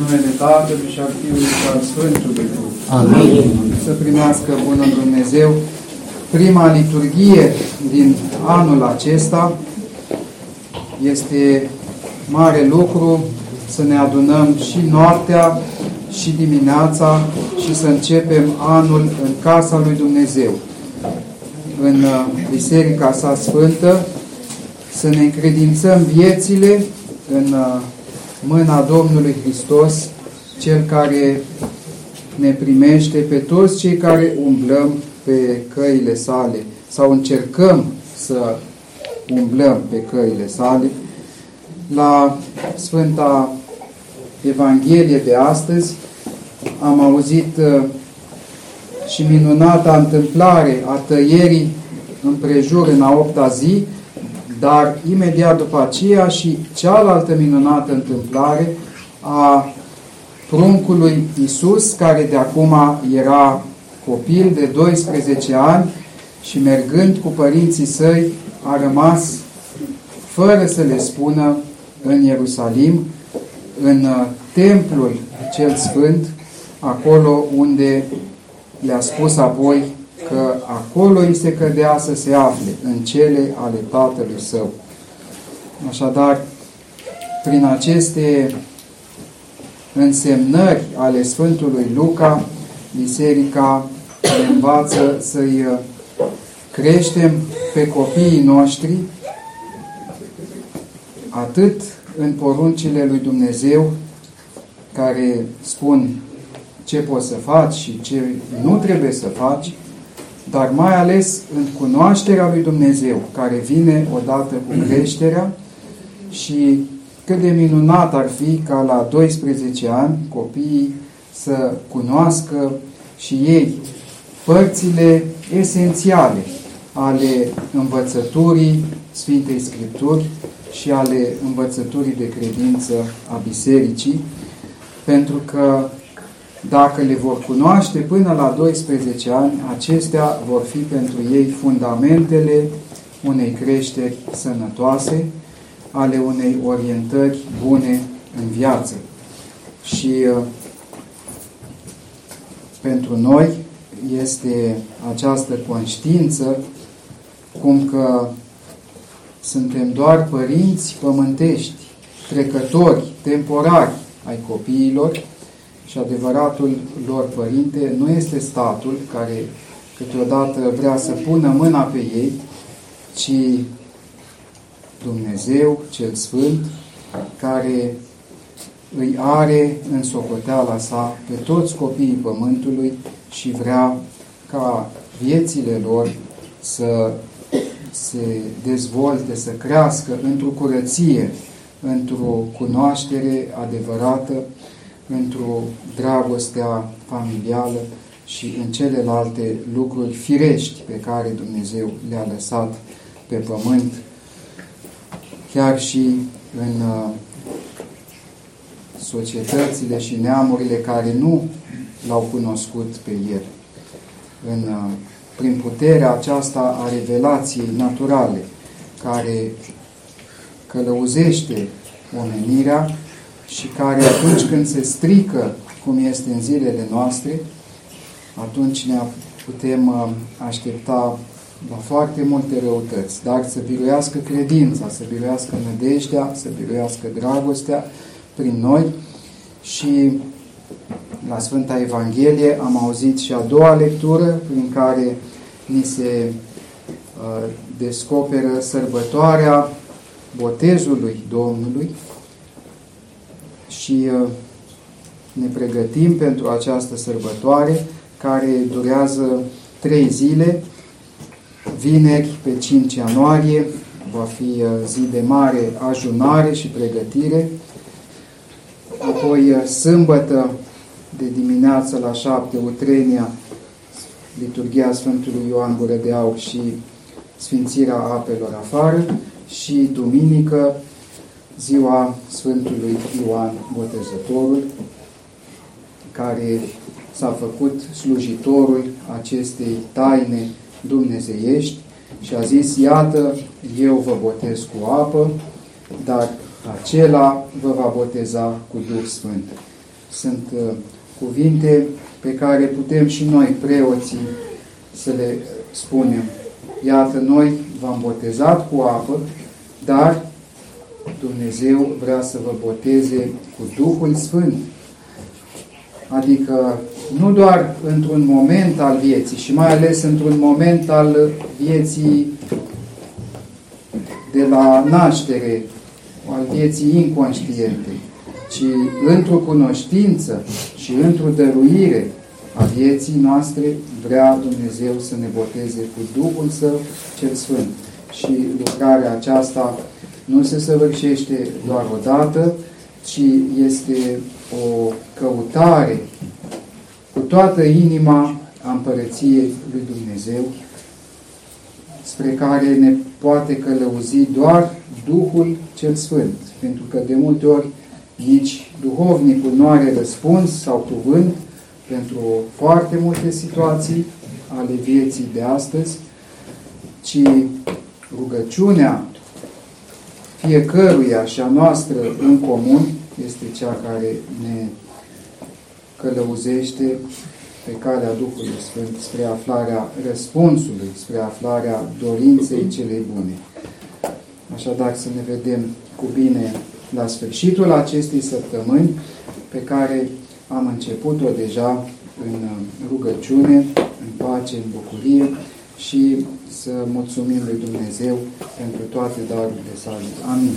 numele Tatălui și al Fiului și al Sfântului Duh. Amin. Să primească Bunul Dumnezeu prima liturghie din anul acesta. Este mare lucru să ne adunăm și noaptea și dimineața și să începem anul în casa lui Dumnezeu, în uh, Biserica sa Sfântă, să ne încredințăm viețile în uh, mâna Domnului Hristos, Cel care ne primește pe toți cei care umblăm pe căile sale sau încercăm să umblăm pe căile sale. La Sfânta Evanghelie de astăzi am auzit uh, și minunata întâmplare a tăierii împrejur în a opta zi, dar imediat după aceea și cealaltă minunată întâmplare a pruncului Isus, care de acum era copil de 12 ani și mergând cu părinții săi a rămas fără să le spună în Ierusalim, în uh, templul cel sfânt, acolo unde le-a spus apoi că acolo îi se cădea să se afle, în cele ale tatălui său. Așadar, prin aceste însemnări ale Sfântului Luca, Biserica ne învață să-i uh, creștem pe copiii noștri atât în poruncile lui Dumnezeu care spun ce poți să faci și ce nu trebuie să faci, dar mai ales în cunoașterea lui Dumnezeu, care vine odată cu creșterea. Și cât de minunat ar fi ca la 12 ani copiii să cunoască și ei părțile esențiale ale învățăturii Sfintei Scripturi și ale învățăturii de credință a Bisericii, pentru că dacă le vor cunoaște până la 12 ani, acestea vor fi pentru ei fundamentele unei creșteri sănătoase, ale unei orientări bune în viață. Și uh, pentru noi este această conștiință cum că suntem doar părinți pământești, trecători, temporari ai copiilor și adevăratul lor părinte nu este statul care câteodată vrea să pună mâna pe ei, ci Dumnezeu cel Sfânt, care îi are în socoteala sa pe toți copiii pământului și vrea ca viețile lor să se dezvolte, să crească într-o curăție, într-o cunoaștere adevărată, într-o dragostea familială și în celelalte lucruri firești pe care Dumnezeu le-a lăsat pe pământ, chiar și în uh, societățile și neamurile care nu l-au cunoscut pe El. În, uh, prin puterea aceasta a revelației naturale, care călăuzește omenirea și care atunci când se strică, cum este în zilele noastre, atunci ne putem uh, aștepta la foarte multe răutăți, dar să biruiască credința, să biruiască nădejdea, să biruiască dragostea prin noi. Și la Sfânta Evanghelie am auzit și a doua lectură prin care ni se uh, descoperă sărbătoarea botezului Domnului și uh, ne pregătim pentru această sărbătoare care durează trei zile. Vineri, pe 5 ianuarie, va fi uh, zi de mare ajunare și pregătire. Apoi, uh, sâmbătă, de dimineață la 7, utrenia, liturgia Sfântului Ioan Gură de Aur și Sfințirea apelor afară și duminică, ziua Sfântului Ioan Botezătorul, care s-a făcut slujitorul acestei taine dumnezeiești și a zis, iată, eu vă botez cu apă, dar acela vă va boteza cu Duh Sfânt. sunt uh, cuvinte pe care putem și noi, preoții, să le spunem. Iată, noi v-am botezat cu apă, dar Dumnezeu vrea să vă boteze cu Duhul Sfânt. Adică nu doar într-un moment al vieții și mai ales într-un moment al vieții de la naștere, al vieții inconștiente, ci într-o cunoștință și într-o dăruire a vieții noastre vrea Dumnezeu să ne boteze cu Duhul Său cel Sfânt. Și lucrarea aceasta nu se săvârșește doar o dată, ci este o căutare cu toată inima a împărăției lui Dumnezeu, spre care ne poate călăuzi doar Duhul cel Sfânt. Pentru că de multe ori nici duhovnicul nu are răspuns sau cuvânt pentru foarte multe situații ale vieții de astăzi, ci rugăciunea fiecăruia și a noastră în comun este cea care ne călăuzește pe calea Duhului Sfânt spre aflarea răspunsului, spre aflarea dorinței celei bune. Așadar, să ne vedem cu bine la sfârșitul acestei săptămâni pe care am început-o deja în rugăciune, în pace, în bucurie și să mulțumim lui Dumnezeu pentru toate darurile sale. Amin.